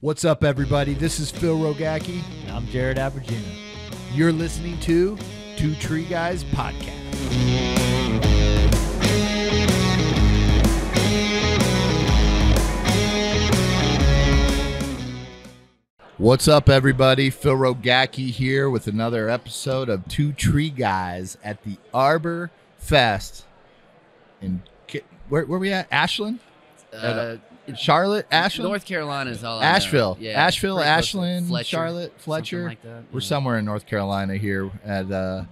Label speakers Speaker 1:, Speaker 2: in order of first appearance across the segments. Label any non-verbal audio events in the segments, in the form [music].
Speaker 1: What's up, everybody? This is Phil Rogacki.
Speaker 2: And I'm Jared Abergina.
Speaker 1: You're listening to Two Tree Guys Podcast. What's up, everybody? Phil Rogacki here with another episode of Two Tree Guys at the Arbor Fest in Ki- where, where we at? Ashland,
Speaker 3: Uh,
Speaker 1: Charlotte, Ashland,
Speaker 3: North Carolina is all. I know.
Speaker 1: Asheville,
Speaker 3: Yeah,
Speaker 1: Asheville,
Speaker 3: pretty close to
Speaker 1: Ashland,
Speaker 3: Fletcher,
Speaker 1: Charlotte, Fletcher.
Speaker 3: like that.
Speaker 1: We're
Speaker 3: yeah.
Speaker 1: somewhere in North Carolina here at uh,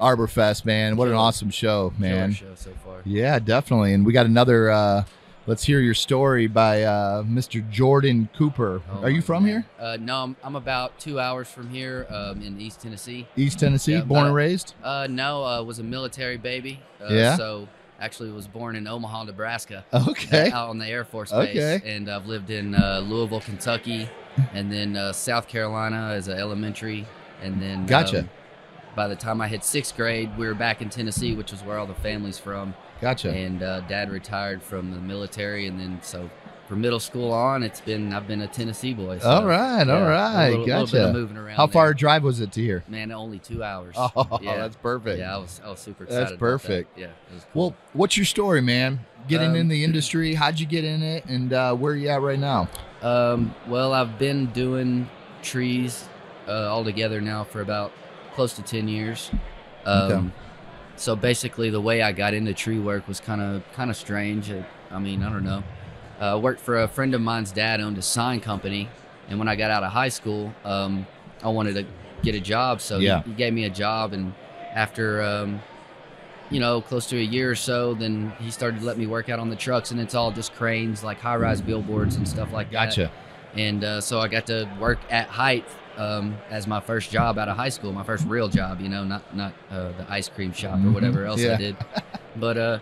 Speaker 1: Arbor Fest, man. What an awesome show, man.
Speaker 3: show so far.
Speaker 1: Yeah, definitely. And we got another. Uh, let's hear your story by uh, Mr. Jordan Cooper.
Speaker 3: Oh,
Speaker 1: Are you from
Speaker 3: man.
Speaker 1: here?
Speaker 3: Uh, no, I'm, I'm about two hours from here, um, in East Tennessee.
Speaker 1: East Tennessee,
Speaker 3: Yeah,
Speaker 1: born
Speaker 3: about-
Speaker 1: and raised.
Speaker 3: Uh, no, uh, was a military baby. Uh,
Speaker 1: Yeah?
Speaker 3: So actually, was born in Omaha, Nebraska. [laughs]
Speaker 1: Okay.
Speaker 3: Out on the Air Force Base.
Speaker 1: Okay.
Speaker 3: And I've lived in uh, Louisville, Kentucky, [laughs] and then uh, South Carolina as an elementary, and then
Speaker 1: Gotcha.
Speaker 3: um, by the time I hit sixth grade, we were back in Tennessee, which is where all the family's from.
Speaker 1: Gotcha.
Speaker 3: and uh, dad retired from the military and then so from middle school on it's been i've been a tennessee boy so,
Speaker 1: all right.
Speaker 3: yeah,
Speaker 1: all right.
Speaker 3: little,
Speaker 1: gotcha.
Speaker 3: moving around
Speaker 1: How far
Speaker 3: there.
Speaker 1: a drive was it to here?
Speaker 3: man only two hours
Speaker 1: Oh, [laughs]
Speaker 3: yeah.
Speaker 1: that's perfect.
Speaker 3: yeah i was i was super
Speaker 1: That's
Speaker 3: excited about that.
Speaker 1: perfect.
Speaker 3: yeah it was cool.
Speaker 1: Well, what's your story, man? Getting
Speaker 3: Um,
Speaker 1: in the industry, how'd you get in it, and uh, where you at right now?
Speaker 3: Um, well, I've been doing trees uh, all together now for about close to 10 years. Um,
Speaker 1: Okay.
Speaker 3: So basically, the way I got into tree work was kind of kind of strange. I mean, I don't know. Uh, worked for a friend of mine's dad owned a sign company, and when I got out of high school, um, I wanted to get a job. So he-
Speaker 1: Yeah.
Speaker 3: he, gave me a job, and after um, you know, close to a year or so, then he started to let me work out on the trucks, and it's all just cranes, like high-rise billboards and stuff like that.
Speaker 1: Gotcha.
Speaker 3: And uh, so I got to work at height um, as my first job out of high school, my first real job. You know, not not uh, the ice cream shop or
Speaker 1: Mhm.
Speaker 3: whatever else
Speaker 1: Yeah.
Speaker 3: I did. [laughs] But uh,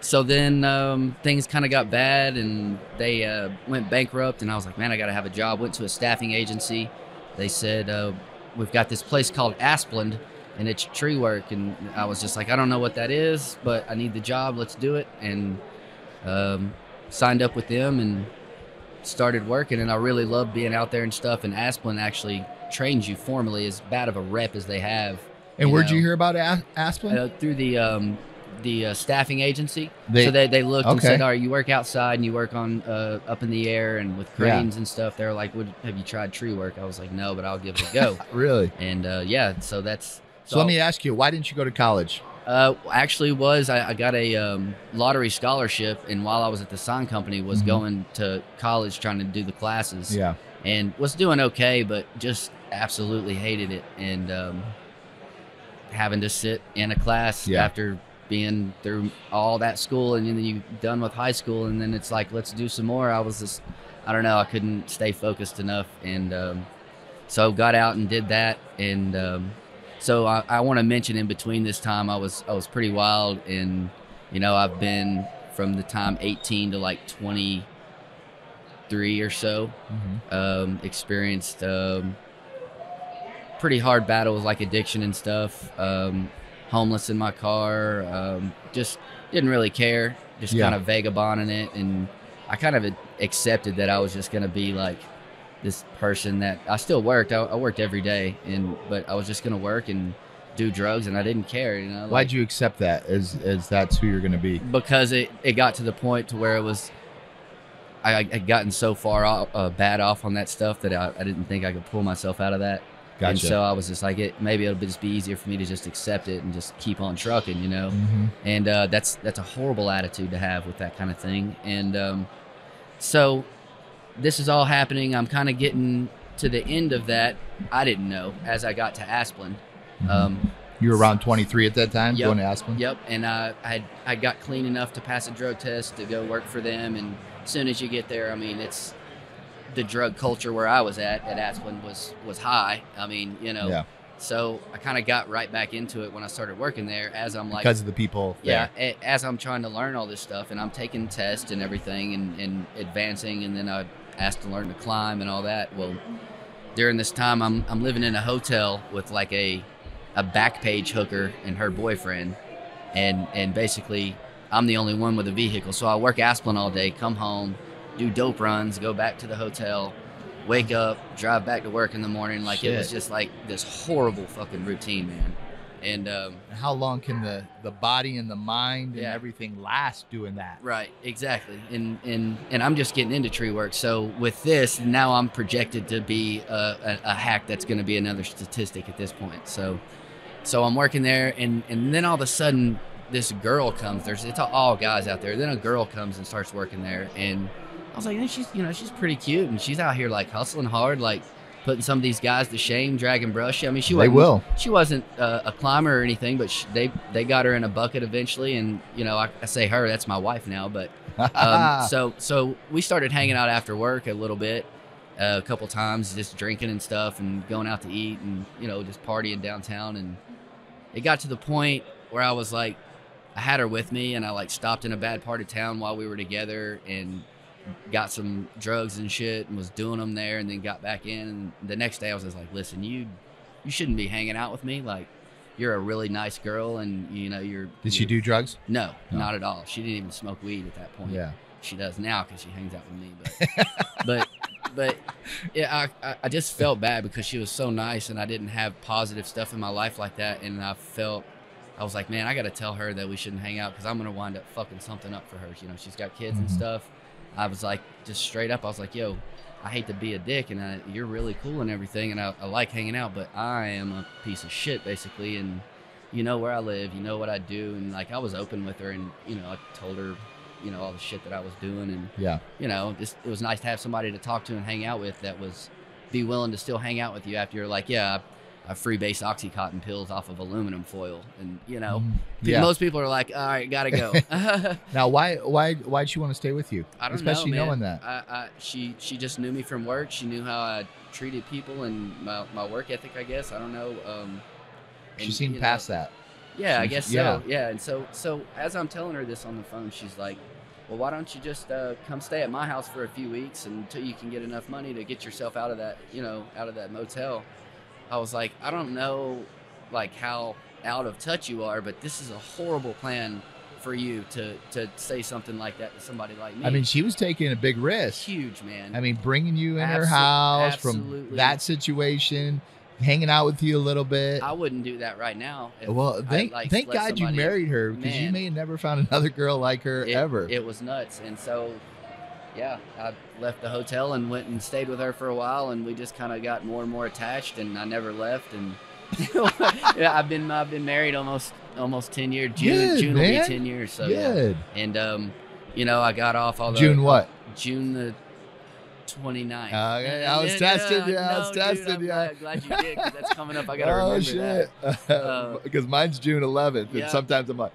Speaker 3: so then um, things kind of got bad, and they uh, went bankrupt. And I was like, man, I got to have a job. Went to a staffing agency. They said uh, we've got this place called Asplundh, and it's tree work. And I was just like, I don't know what that is, but I need the job. Let's do it. And um, signed up with them and started working. And I really loved being out there and stuff. And Asplundh actually trains you formally as bad of a rep as they have.
Speaker 1: And
Speaker 3: you
Speaker 1: where'd you hear about A- Aspen?
Speaker 3: Uh, through the um, the uh, staffing agency.
Speaker 1: They-
Speaker 3: so they, they looked and said, "All right, you work outside and you work on uh, up in the air and with
Speaker 1: Yeah.
Speaker 3: cranes and stuff." They're like, Would, "Have you tried tree work?" I was like, "No, but I'll give it a go." [laughs]
Speaker 1: really?
Speaker 3: and uh, yeah, so that's
Speaker 1: So let me ask you, why didn't you go to college?
Speaker 3: uh, actually was I, I got a um, lottery scholarship, and while I was at the sign company, was
Speaker 1: Mhm.
Speaker 3: going to college trying to do the classes,
Speaker 1: Yeah.
Speaker 3: and was doing okay, but just absolutely hated it, and um, having to sit in a class
Speaker 1: Yeah.
Speaker 3: after being through all that school, and then you done with high school, and then it's like let's do some more. I was just, I don't know, I couldn't stay focused enough, and um, so got out and did that, and um, so I, I want to mention in between this time I was I was pretty wild, and you know I've been from the time 18 to like 23 or so, um, experienced um, pretty hard battles like addiction and stuff. Homeless in my car, um, just didn't really care, just
Speaker 1: Yeah.
Speaker 3: kind of vagabonding it, and I kind of accepted that I was just gonna be like this person that I still worked. I, I worked every day, and but I was just gonna work and do drugs, and I didn't care. You know, like-
Speaker 1: Why'd you accept that as as that's who you're going to be?
Speaker 3: because it, it got to the point to where it was I I had gotten so far off, uh, bad off on that stuff that I, I didn't think I could pull myself out of that. And so I was just like, it maybe it'll just be easier for me to just accept it and just keep on trucking, you know.
Speaker 1: Mhm.
Speaker 3: And uh, that's that's a horrible attitude to have with that kind of thing. And um, so this is all happening. I'm kind of getting to the end of that. I didn't know as I got to Asplundh.
Speaker 1: Mhm.
Speaker 3: Um,
Speaker 1: you were around 23 at that time,
Speaker 3: Yep.
Speaker 1: going to Aspen.
Speaker 3: Yep, and uh, I I got clean enough to pass a drug test to go work for them. And as soon as you get there, I mean, it's the drug culture where I was at at Aspen was was high. I mean, you know,
Speaker 1: Yeah.
Speaker 3: so I kind of got right back into it when I started working there. As I'm like,
Speaker 1: because of the people.
Speaker 3: yeah,
Speaker 1: there.
Speaker 3: as I'm trying to learn all this stuff, and I'm taking tests and everything, and, and advancing, and then I asked to learn to climb and all that. Well, during this time, I'm I'm living in a hotel with like a a back page hooker and her boyfriend, and and basically I'm the only one with a vehicle. So I work Asplundh all day, come home, do dope runs, go back to the hotel, wake up, drive back to work in the morning. Like it was just like this horrible fucking routine, man. And um,
Speaker 1: How long can the the body and the mind and
Speaker 3: Yeah.
Speaker 1: everything last doing that?
Speaker 3: Right, exactly. And and and I'm just getting into tree work. So with this, now I'm projected to be a, a, a hack that's going to be another statistic at this point. So so I'm working there, and and then all of a sudden this girl comes. There's it's all guys out there. Then a girl comes and starts working there, and I was like, "Man, she's you know she's pretty cute, and she's out here like hustling hard, like putting some of these guys to shame, dragging brush. I mean, she
Speaker 1: They will.
Speaker 3: she wasn't uh, a climber or anything, but sh they they got her in a bucket eventually, and you know I, I say her, that's my wife now, but um, [laughs] so so we started hanging out after work a little bit, uh, a couple times, just drinking and stuff, and going out to eat, and you know just partying downtown, and it got to the point where I was like, I had her with me, and I like stopped in a bad part of town while we were together, and got some drugs and shit, and was doing them there, and then got back in, and the next day I was just like, listen, you you shouldn't be hanging out with me, like. You're a really nice girl, and you know you're.
Speaker 1: Did she
Speaker 3: you're-
Speaker 1: do drugs?
Speaker 3: No,
Speaker 1: No.
Speaker 3: not at all. She didn't even smoke weed at that point
Speaker 1: Yeah.
Speaker 3: she does now because she hangs out with me. But [laughs] but but yeah, I, I just felt bad because she was so nice and I didn't have positive stuff in my life like that, and I felt I was like, man, I got to tell her that we shouldn't hang out because I'm gonna wind up fucking something up for her. You know, she's got kids and
Speaker 1: Mhm.
Speaker 3: stuff. I was like, just straight up, I was like, yo. I hate to be a dick, and I, you're really cool and everything, and I, I like hanging out, but I am a piece of shit, basically, and you know where I live, you know what I do, and like I was open with her, and you know I told her, you know all the shit that I was doing, and
Speaker 1: Yeah.
Speaker 3: you know just it was nice to have somebody to talk to and hang out with that was be willing to still hang out with you after you're like, yeah, I, I freebase oxycontin pills off of aluminum foil, and you know
Speaker 1: Mhm. Yeah.
Speaker 3: most people are like, all right, gotta go. [laughs] [laughs]
Speaker 1: Now, why why why'd she want to stay with you?
Speaker 3: I don't
Speaker 1: Especially
Speaker 3: know, man.
Speaker 1: knowing that.
Speaker 3: I, I, she she just knew me from work. She knew how I treated people and my, my work ethic. I guess I don't know. Um,
Speaker 1: She
Speaker 3: and,
Speaker 1: seemed
Speaker 3: you know,
Speaker 1: past that.
Speaker 3: Yeah, I guess
Speaker 1: yeah.
Speaker 3: so. Yeah, and so so as I'm telling her this on the phone, she's like, "Well, why don't you just uh, come stay at my house for a few weeks until you can get enough money to get yourself out of that, you know, out of that motel?" I was like, "I don't know, like how out of touch you are, but this is a horrible plan for you to to say something like that to somebody like me."
Speaker 1: I mean, she was taking a big risk.
Speaker 3: huge man.
Speaker 1: I mean, bringing you in her
Speaker 3: Abso-
Speaker 1: house from that situation, hanging out with you a little bit.
Speaker 3: I wouldn't do that right now.
Speaker 1: well, thank
Speaker 3: like,
Speaker 1: thank God you married her because you may have never found another girl like her
Speaker 3: it,
Speaker 1: ever.
Speaker 3: It was nuts. And so, yeah, I left the hotel and went and stayed with her for a while, and we just kind of got more and more attached, and I never left. And [laughs] yeah, I've been I've been married almost almost ten years. June
Speaker 1: Good,
Speaker 3: June will
Speaker 1: man.
Speaker 3: be ten years. So yeah.
Speaker 1: Good.
Speaker 3: And um, you know, I got off all the
Speaker 1: June what?
Speaker 3: June the 29th.
Speaker 1: Okay, I was tested.
Speaker 3: Yeah,
Speaker 1: testing you, I
Speaker 3: no,
Speaker 1: was
Speaker 3: dude,
Speaker 1: testing
Speaker 3: I'm
Speaker 1: you.
Speaker 3: Glad, glad you did, 'cause that's coming up. I gotta [laughs]
Speaker 1: oh
Speaker 3: remember
Speaker 1: shit!
Speaker 3: that. [laughs] Uh,
Speaker 1: Because mine's June 11th, and sometimes I'm like,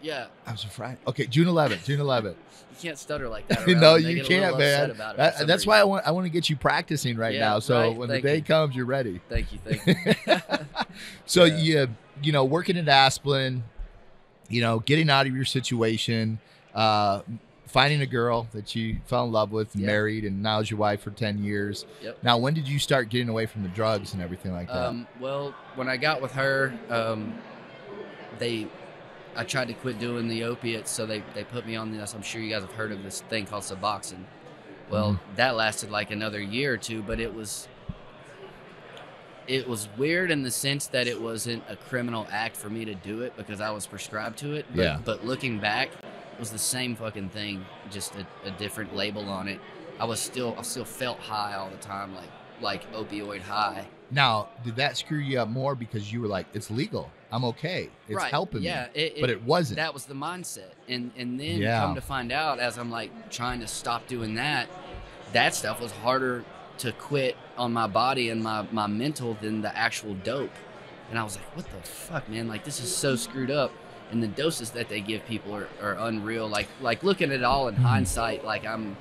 Speaker 3: Yeah,
Speaker 1: I was a Friday. Okay, June 11th. June 11th. [laughs]
Speaker 3: you can't stutter like that. [laughs]
Speaker 1: no. You
Speaker 3: get a little
Speaker 1: can't, man. That- that's why I want I want to get you practicing right
Speaker 3: Yeah,
Speaker 1: now. So
Speaker 3: right.
Speaker 1: when
Speaker 3: Thank
Speaker 1: the day
Speaker 3: you.
Speaker 1: comes, you're ready.
Speaker 3: Thank you, thank [laughs] you.
Speaker 1: So
Speaker 3: Yeah.
Speaker 1: you you know working at Asplundh, you know getting out of your situation, uh, finding a girl that you fell in love with, and
Speaker 3: Yeah.
Speaker 1: married, and now is your wife for ten years.
Speaker 3: Yep.
Speaker 1: Now, when did you start getting away from the drugs and everything like that?
Speaker 3: Um, well, when I got with her, um, they, I tried to quit doing the opiates, so they, they put me on this. I'm sure you guys have heard of this thing called Suboxone. Well,
Speaker 1: Mm-hmm.
Speaker 3: that lasted like another year or two, but it was, it was weird in the sense that it wasn't a criminal act for me to do it because I was prescribed to it. But,
Speaker 1: Yeah.
Speaker 3: But looking back, it was the same fucking thing, just a, a different label on it. I was still, I still felt high all the time, like like opioid high.
Speaker 1: Now, did that screw you up more because you were like, it's legal, I'm okay, it's
Speaker 3: right.
Speaker 1: helping
Speaker 3: yeah,
Speaker 1: me,
Speaker 3: it,
Speaker 1: but it wasn't.
Speaker 3: that was the mindset. And and then
Speaker 1: Yeah.
Speaker 3: come to find out as i'm like trying to stop doing that that stuff was harder to quit on my body and my my mental than the actual dope. And i was like what the fuck man? Like this is so screwed up. And the doses that they give people are, are unreal. Like like looking at it all in
Speaker 1: Mhm.
Speaker 3: hindsight like i'm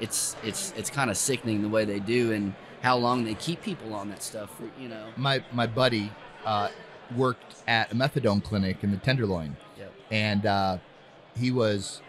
Speaker 3: it's it's it's kind of sickening the way they do. And how long they keep people on that stuff for, you know
Speaker 1: my my buddy uh, worked at a methadone clinic in the Tenderloin,
Speaker 3: Yep.
Speaker 1: and uh, he was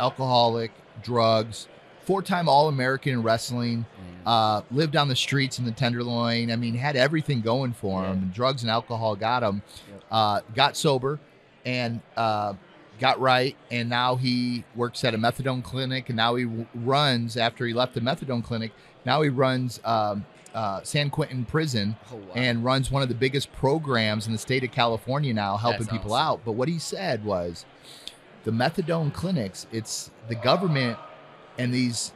Speaker 1: alcoholic, drugs, four-time All-American in wrestling.
Speaker 3: And-
Speaker 1: Uh, lived on the streets in the Tenderloin. I mean, had everything going for him.
Speaker 3: Yeah.
Speaker 1: Drugs and alcohol got him.
Speaker 3: Yep.
Speaker 1: Uh, got sober, and uh, got right, and now he works at a methadone clinic, and now he w- runs after he left the methadone clinic. Now he runs um, uh, San Quentin Prison
Speaker 3: Oh, wow.
Speaker 1: and runs one of the biggest programs in the state of California now, helping
Speaker 3: That's
Speaker 1: people
Speaker 3: awesome.
Speaker 1: out. But what he said was, the methadone clinics, it's the government and these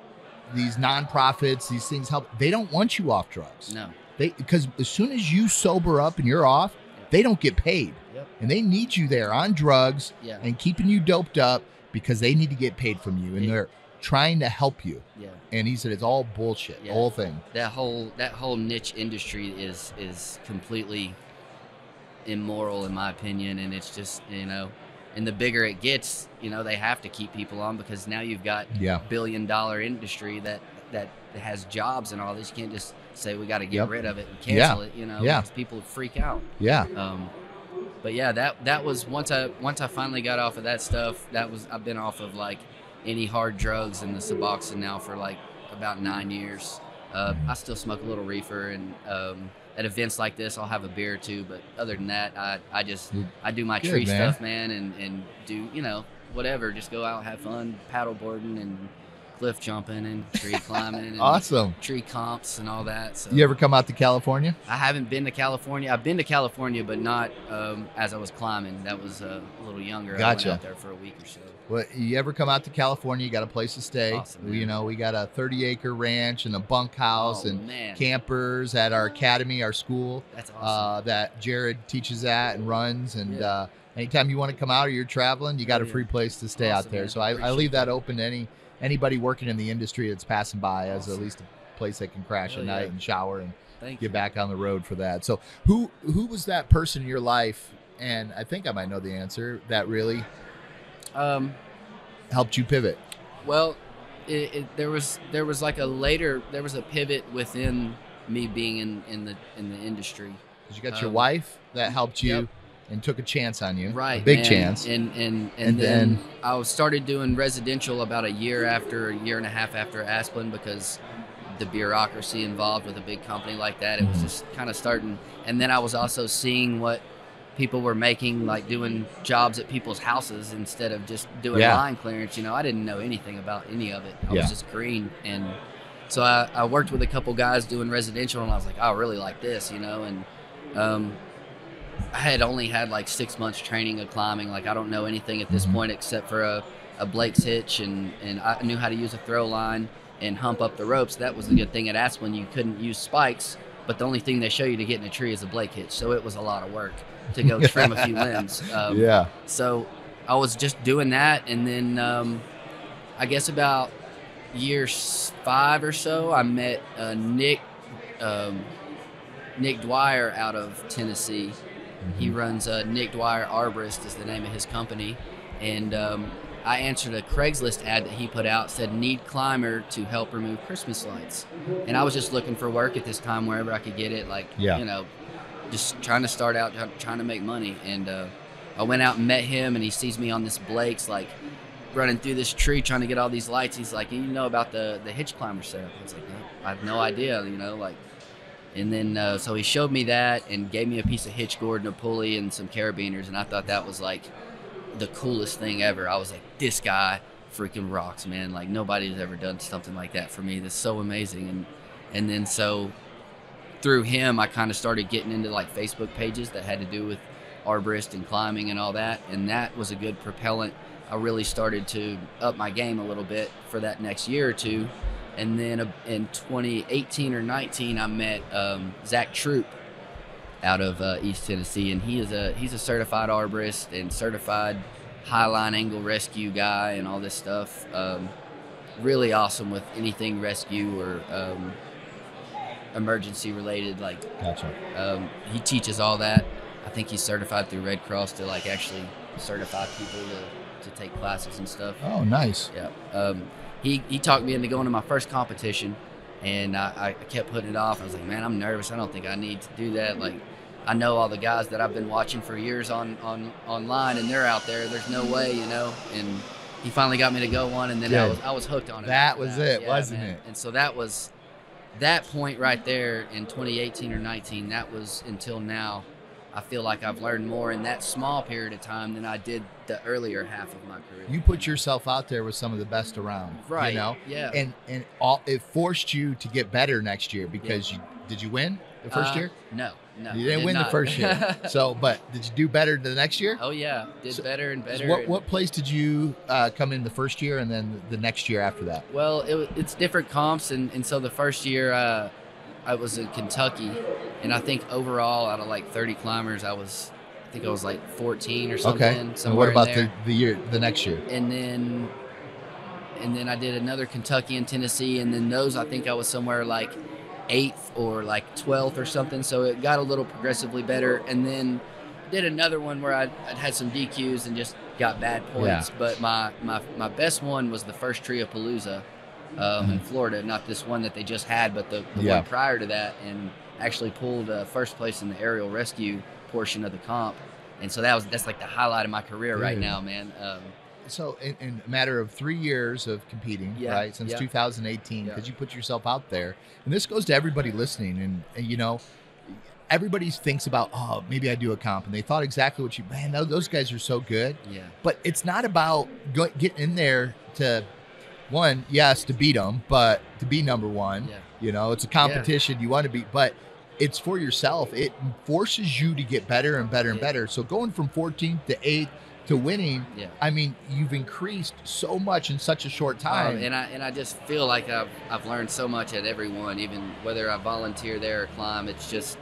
Speaker 1: these nonprofits, these things help. They don't want you off drugs.
Speaker 3: no.
Speaker 1: They because as soon as you sober up and you're off, they don't get paid,
Speaker 3: Yep.
Speaker 1: and they need you there on drugs
Speaker 3: Yeah.
Speaker 1: and keeping you doped up because they need to get paid from you, and
Speaker 3: Yeah.
Speaker 1: they're trying to help you.
Speaker 3: Yeah.
Speaker 1: And he said it's all bullshit, the
Speaker 3: Yeah.
Speaker 1: whole thing.
Speaker 3: that whole that whole niche industry is is completely immoral in my opinion and it's just you know and the bigger it gets you know they have to keep people on because now you've got
Speaker 1: Yeah,
Speaker 3: billion dollar industry that that has jobs and all this you can't just say we got to get
Speaker 1: Yep.
Speaker 3: rid of it and
Speaker 1: Yeah.
Speaker 3: cancel it you know
Speaker 1: Yeah.
Speaker 3: people freak out
Speaker 1: yeah,
Speaker 3: um, but yeah, that that was once I once I finally got off of that stuff. That was I've been off of like any hard drugs and the Suboxone now for like about nine years. Uh, I still smoke a little reefer, and um, at events like this, I'll have a beer or two. But other than that, I, I just I do my
Speaker 1: good,
Speaker 3: tree
Speaker 1: man.
Speaker 3: stuff, man, and and do you know whatever. Just go out, have fun, paddle boarding, and cliff jumping, and tree [laughs] climbing, and
Speaker 1: awesome.
Speaker 3: tree comps, and all that. So
Speaker 1: You ever come out to California?
Speaker 3: I haven't been to California. I've been to California, but not um, as I was climbing. That was uh, a little younger. I
Speaker 1: Gotcha.
Speaker 3: went out there for a week or so.
Speaker 1: Well, you ever come out to California? You got a place to stay.
Speaker 3: Awesome,
Speaker 1: you know, we got a 30 acre ranch and a bunkhouse
Speaker 3: oh,
Speaker 1: and
Speaker 3: man,
Speaker 1: campers at our academy, our school
Speaker 3: that's
Speaker 1: uh,
Speaker 3: awesome.
Speaker 1: that Jared teaches at and runs. And
Speaker 3: Yeah.
Speaker 1: uh, anytime you want to come out or you're traveling, you got a free place to stay out there.
Speaker 3: man.
Speaker 1: So I, I leave that. open to any anybody working in the industry that's passing by as at least a place they can crash
Speaker 3: Hell
Speaker 1: at night
Speaker 3: yeah.
Speaker 1: and shower and
Speaker 3: Thank
Speaker 1: get
Speaker 3: you.
Speaker 1: back on the road for that. So who who was that person in your life? And I think I might know the answer. That really
Speaker 3: Um,
Speaker 1: helped you pivot.
Speaker 3: well, it, it, there was there was like a later there was a pivot within me being in, in the in the industry.
Speaker 1: 'Cause you got your
Speaker 3: Um,
Speaker 1: wife that helped you
Speaker 3: yep.
Speaker 1: And took a chance on you.
Speaker 3: Right,
Speaker 1: A big
Speaker 3: man.
Speaker 1: chance.
Speaker 3: And and and,
Speaker 1: And
Speaker 3: then,
Speaker 1: then-
Speaker 3: I started doing residential about a year after a year and a half after Asplundh because the bureaucracy involved with a big company like that. It was
Speaker 1: Mhm.
Speaker 3: just kind of starting. And then I was also seeing what people were making, like doing jobs at people's houses instead of just doing
Speaker 1: Yeah.
Speaker 3: line clearance. You know, I didn't know anything about any of it. I
Speaker 1: Yeah.
Speaker 3: was just green and. So I, I worked with a couple guys doing residential, and I was like, "Oh, I really like this, you know. And um, I had only had like six months training of climbing. Like I don't know anything at this
Speaker 1: Mhm.
Speaker 3: point except for a, a Blake's hitch, and and I knew how to use a throw line and hump up the ropes. That was the good thing at Asplundh. You couldn't use spikes, but the only thing they show you to get in a tree is a Blake hitch. So it was a lot of work to go [laughs] trim a few limbs. Um,
Speaker 1: yeah.
Speaker 3: so I was just doing that, and then um, I guess about year five or so, I met uh, Nick um, Nick Dwyer out of Tennessee. He
Speaker 1: Mm-hmm.
Speaker 3: runs uh, Nick Dwyer Arborist is the name of his company, and um, I answered a Craigslist ad that he put out said need climber to help remove Christmas lights, and I was just looking for work at this time wherever I could get it, like
Speaker 1: Yeah.
Speaker 3: you know, just trying to start out trying to make money, and uh, I went out and met him, and he sees me on this Blake's like running through this tree trying to get all these lights. He's like, you know about the the hitch climber setup? I was like, no, I have no idea, you know, like. And then uh, so he showed me that and gave me a piece of hitch cord and a pulley and some carabiners, and I thought that was like the coolest thing ever. I was like, this guy freaking rocks, man! Like nobody's ever done something like that for me. That's so amazing. And and then so through him, I kind of started getting into like Facebook pages that had to do with arborist and climbing and all that, and that was a good propellant. I really started to up my game a little bit for that next year or two. And then uh, in 2018 or 19, I met um, Zach Troop out of uh, East Tennessee, and he is a he's a certified arborist and certified highline angle rescue guy and all this stuff. Um, really awesome with anything rescue or um, emergency related. Like
Speaker 1: Gotcha.
Speaker 3: um, he teaches all that. I think he's certified through Red Cross to like actually certify people to, to take classes and stuff.
Speaker 1: Oh, nice.
Speaker 3: Yeah. Um, he, he talked me into going to my first competition, and I, I kept putting it off. I was like, man, I'm nervous. I don't think I need to do that. Like, I know all the guys that I've been watching for years on, on online, and they're out there. There's no way, you know. And he finally got me to go one, and then I was I was hooked on it.
Speaker 1: That was it,
Speaker 3: Yeah,
Speaker 1: wasn't
Speaker 3: man.
Speaker 1: it?
Speaker 3: And so that was that point right there in 2018 or 19. That was until now I feel like I've learned more in that small period of time than I did the earlier half of my career.
Speaker 1: You put yourself out there with some of the best around,
Speaker 3: right,
Speaker 1: You know,
Speaker 3: yeah,
Speaker 1: and and all it forced you to get better next year because you did you win the first
Speaker 3: Uh,
Speaker 1: year?
Speaker 3: No, no,
Speaker 1: You didn't
Speaker 3: did
Speaker 1: win the first year. [laughs] So, but did you do better the next year?
Speaker 3: oh yeah, did
Speaker 1: So-
Speaker 3: better and better.
Speaker 1: what
Speaker 3: and-
Speaker 1: what place did you uh, come in the first year and then the next year after that?
Speaker 3: Well, it, it's different comps, and, and so the first year uh, I was in Kentucky, and I think overall out of like 30 climbers, I was, I think I was like 14 or something.
Speaker 1: Okay. And what about the the year the next year?
Speaker 3: And then, and then I did another Kentucky and Tennessee, and then those I think I was somewhere like eighth or like 12th or something. So it got a little progressively better, and then did another one where I'd had some DQs and just got bad points. Yeah. But my, my my best one was the first Tria Palooza um, in Florida, not this one that they just had, but the, the.
Speaker 1: Yeah.
Speaker 3: one prior to that, and actually pulled uh, first place in the aerial rescue portion of the comp. And so that was that's like the highlight of my career right now, man. Um,
Speaker 1: So, in, in a matter of three years of competing,
Speaker 3: Yeah,
Speaker 1: right, since
Speaker 3: yeah.
Speaker 1: 2018,
Speaker 3: Yeah.
Speaker 1: because you put yourself out there, and this goes to everybody listening, and, and you know, everybody thinks about, oh, maybe I do a comp, and they thought exactly what you, man, tho- those guys are so good,
Speaker 3: yeah.
Speaker 1: but it's not about go, getting in there to, one, yes, to beat them, but to be number one.
Speaker 3: Yeah.
Speaker 1: You know, it's a competition you want to be, but it's for yourself. It forces you to get better and better and
Speaker 3: Yeah.
Speaker 1: better. So going from 14th to 8th to winning,
Speaker 3: Yeah.
Speaker 1: I mean, you've increased so much in such a short time.
Speaker 3: Um, and I and I just feel like I've I've learned so much at every one, even whether I volunteer there or climb. It's just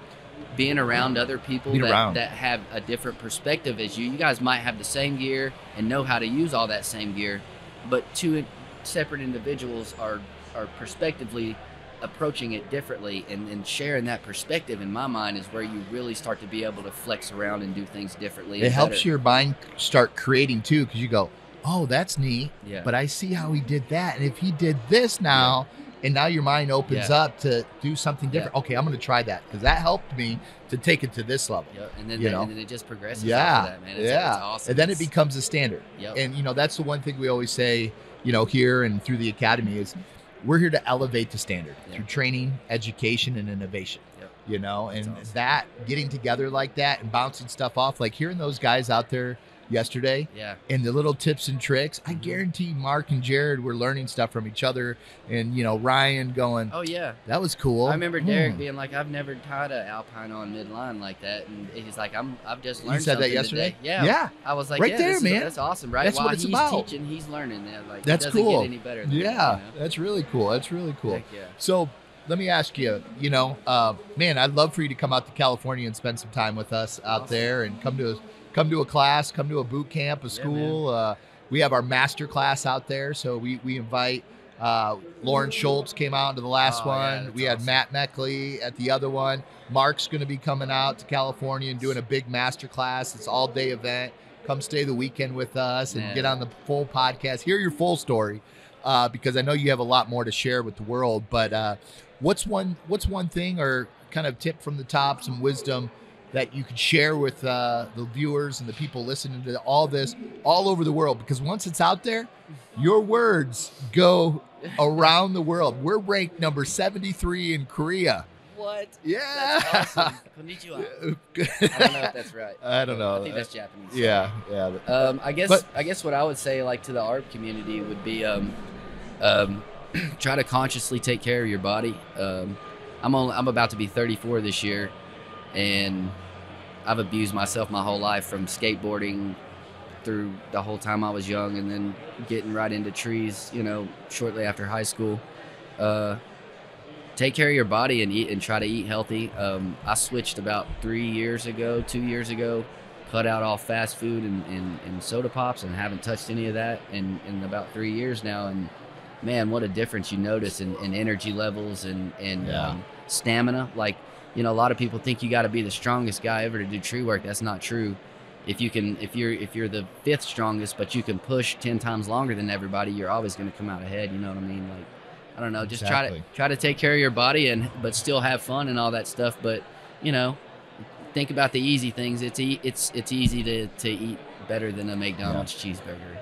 Speaker 3: being around other people that,
Speaker 1: around.
Speaker 3: that have a different perspective as you. You guys might have the same gear and know how to use all that same gear, but two separate individuals are are prospectively approaching it differently and, and sharing that perspective in my mind is where you really start to be able to flex around and do things differently
Speaker 1: it helps
Speaker 3: better.
Speaker 1: your mind start creating too, because you go, oh, that's neat.
Speaker 3: yeah
Speaker 1: But I see how he did that. And if he did this now, and now your mind opens
Speaker 3: Yeah.
Speaker 1: up to do something different. Okay, I'm going to try that because that helped me to take it to this level.
Speaker 3: Yep. and then
Speaker 1: you know?
Speaker 3: and then it just progresses
Speaker 1: Yeah,
Speaker 3: after that man it's,
Speaker 1: yeah.
Speaker 3: it's awesome
Speaker 1: And then it becomes a standard.
Speaker 3: yep.
Speaker 1: And you know, that's the one thing we always say, you know, here and through the academy is we're here to elevate the standard
Speaker 3: Yeah.
Speaker 1: through training, education, and innovation.
Speaker 3: Yep.
Speaker 1: You know, and
Speaker 3: awesome.
Speaker 1: that getting together like that and bouncing stuff off, like hearing those guys out there yesterday
Speaker 3: yeah
Speaker 1: and the little tips and tricks, I
Speaker 3: Mhm.
Speaker 1: guarantee Mark and Jared were learning stuff from each other. And you know, Ryan going,
Speaker 3: Oh yeah,
Speaker 1: that was cool.
Speaker 3: I remember Derek
Speaker 1: Hmm.
Speaker 3: being like, "I've never tied an alpine on midline like that," and he's like, "I'm, I've just learned
Speaker 1: You
Speaker 3: learned."
Speaker 1: said that yesterday?
Speaker 3: today." Yeah,
Speaker 1: Yeah.
Speaker 3: I was like,
Speaker 1: Right
Speaker 3: yeah,
Speaker 1: there,
Speaker 3: this is-
Speaker 1: man.
Speaker 3: that's awesome, right?
Speaker 1: That's what it's
Speaker 3: he's
Speaker 1: about.
Speaker 3: teaching, he's learning. that. like
Speaker 1: That's
Speaker 3: doesn't
Speaker 1: cool.
Speaker 3: Get any better. Than
Speaker 1: Yeah,
Speaker 3: that, you know?
Speaker 1: that's really cool. That's really cool.
Speaker 3: Heck yeah.
Speaker 1: So let me ask you, you know, uh, man, I'd love for you to come out to California and spend some time with us out
Speaker 3: Awesome.
Speaker 1: there and come to a, come to a class, come to a boot camp, a
Speaker 3: Yeah,
Speaker 1: school. uh, we have our master class out there, so we we invite. Uh, Lauren Schultz came out to the last
Speaker 3: Oh, yeah,
Speaker 1: one.
Speaker 3: that's
Speaker 1: we had
Speaker 3: awesome.
Speaker 1: Matt Meckley at the other one. Mark's going to be coming out to California and doing a big master class. It's all day event. Come stay the weekend with us and get on the full podcast. Hear your full story uh, because I know you have a lot more to share with the world. But uh, what's one what's one thing or kind of tip from the top, some wisdom that you could share with uh, the viewers and the people listening to all this all over the world? Because once it's out there, your words go around the world. We're ranked number 73 in Korea.
Speaker 3: What?
Speaker 1: Yeah.
Speaker 3: That's awesome. Konnichiwa. [laughs] I don't know if that's right. [laughs]
Speaker 1: I don't know.
Speaker 3: I think that's Japanese.
Speaker 1: yeah, yeah.
Speaker 3: Um, I guess
Speaker 1: But-
Speaker 3: I guess what I would say like to the art community would be um, um, [clears throat] try to consciously take care of your body. Um, I'm only, I'm about to be 34 this year, and I've abused myself my whole life from skateboarding through the whole time I was young, and then getting right into trees. You know, shortly after high school. Uh, take care of your body and eat and try to eat healthy. Um, I switched about three years ago, two years ago, cut out all fast food and, and, and soda pops and haven't touched any of that in, in about three years now. And man, what a difference you notice in, in energy levels and, and
Speaker 1: Yeah.
Speaker 3: um, stamina. Like, you know, a lot of people think you got to be the strongest guy ever to do tree work. That's not true. If you can, if you're if you're the fifth strongest, but you can push ten times longer than everybody, you're always going to come out ahead. You know what I mean? Like, I don't know. Just try to try to take care of your body and but still have fun and all that stuff. But you know, think about the easy things. It's e- it's it's easy to, to eat better than a McDonald's cheeseburger.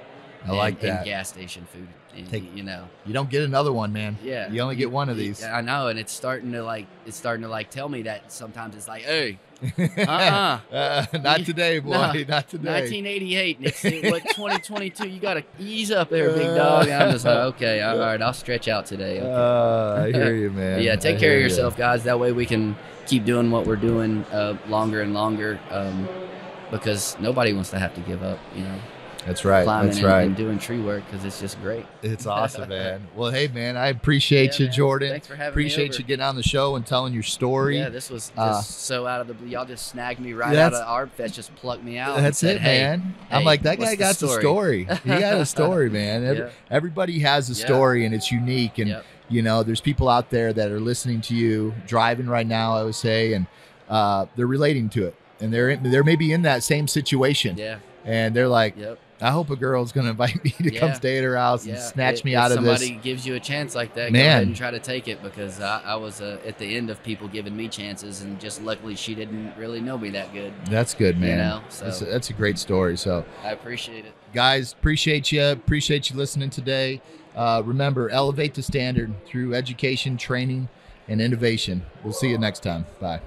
Speaker 1: I like that.
Speaker 3: And gas station food.
Speaker 1: Take-
Speaker 3: you know.
Speaker 1: You don't get another one, man.
Speaker 3: Yeah.
Speaker 1: You only get one of these.
Speaker 3: I know, and it's starting to like it's starting to like tell me that sometimes it's like, hey, [laughs] uh-uh.
Speaker 1: Uh, not today, [laughs] boy.
Speaker 3: No. [laughs]
Speaker 1: Not today.
Speaker 3: 1988, and it's what 2022. You gotta ease up there, big dog. And I'm just like, okay, all right, I'll stretch out today. Okay.
Speaker 1: Uh, I hear you, man.
Speaker 3: Yeah, take
Speaker 1: I
Speaker 3: care of yourself, guys. That way we can keep doing what we're doing uh, longer and longer. Um, because nobody wants to have to give up, you know,
Speaker 1: That's right.
Speaker 3: climbing
Speaker 1: That's
Speaker 3: and,
Speaker 1: right.
Speaker 3: and doing tree work because it's just great.
Speaker 1: It's [laughs] awesome, man. Well, hey, man, I appreciate
Speaker 3: Yeah,
Speaker 1: you,
Speaker 3: man.
Speaker 1: Jordan.
Speaker 3: Thanks for having
Speaker 1: Appreciate
Speaker 3: me over.
Speaker 1: you getting on the show and telling your story.
Speaker 3: Yeah, this was just
Speaker 1: Uh,
Speaker 3: so out of the blue. Y'all just snagged me right out of ArbFest, just plucked me out.
Speaker 1: That's
Speaker 3: said,
Speaker 1: it,
Speaker 3: hey,
Speaker 1: man. I'm like that guy
Speaker 3: the
Speaker 1: got the
Speaker 3: story?"
Speaker 1: story. He got a story, [laughs] man. Every-
Speaker 3: Yeah.
Speaker 1: Everybody has a
Speaker 3: Yeah.
Speaker 1: story, and it's unique. And
Speaker 3: Yep.
Speaker 1: you know, there's people out there that are listening to you driving right now. I would say, and uh, they're relating to it, and they're in, they're maybe in that same situation,
Speaker 3: Yeah.
Speaker 1: And they're like,
Speaker 3: Yep.
Speaker 1: I hope a girl's gonna [laughs] invite me to come stay at her house and snatch
Speaker 3: If-
Speaker 1: me out of
Speaker 3: somebody
Speaker 1: this.
Speaker 3: Somebody gives you a chance like that, go
Speaker 1: Man.
Speaker 3: ahead and try to take it because I, I was uh, at the end of people giving me chances, and just luckily she didn't really know me that good.
Speaker 1: That's good, man.
Speaker 3: You know, so
Speaker 1: That's, a, that's a great story. So,
Speaker 3: I appreciate it.
Speaker 1: guys, appreciate you. Appreciate you listening today. Uh, remember, elevate the standard through education, training, and innovation. We'll see you next time. Bye.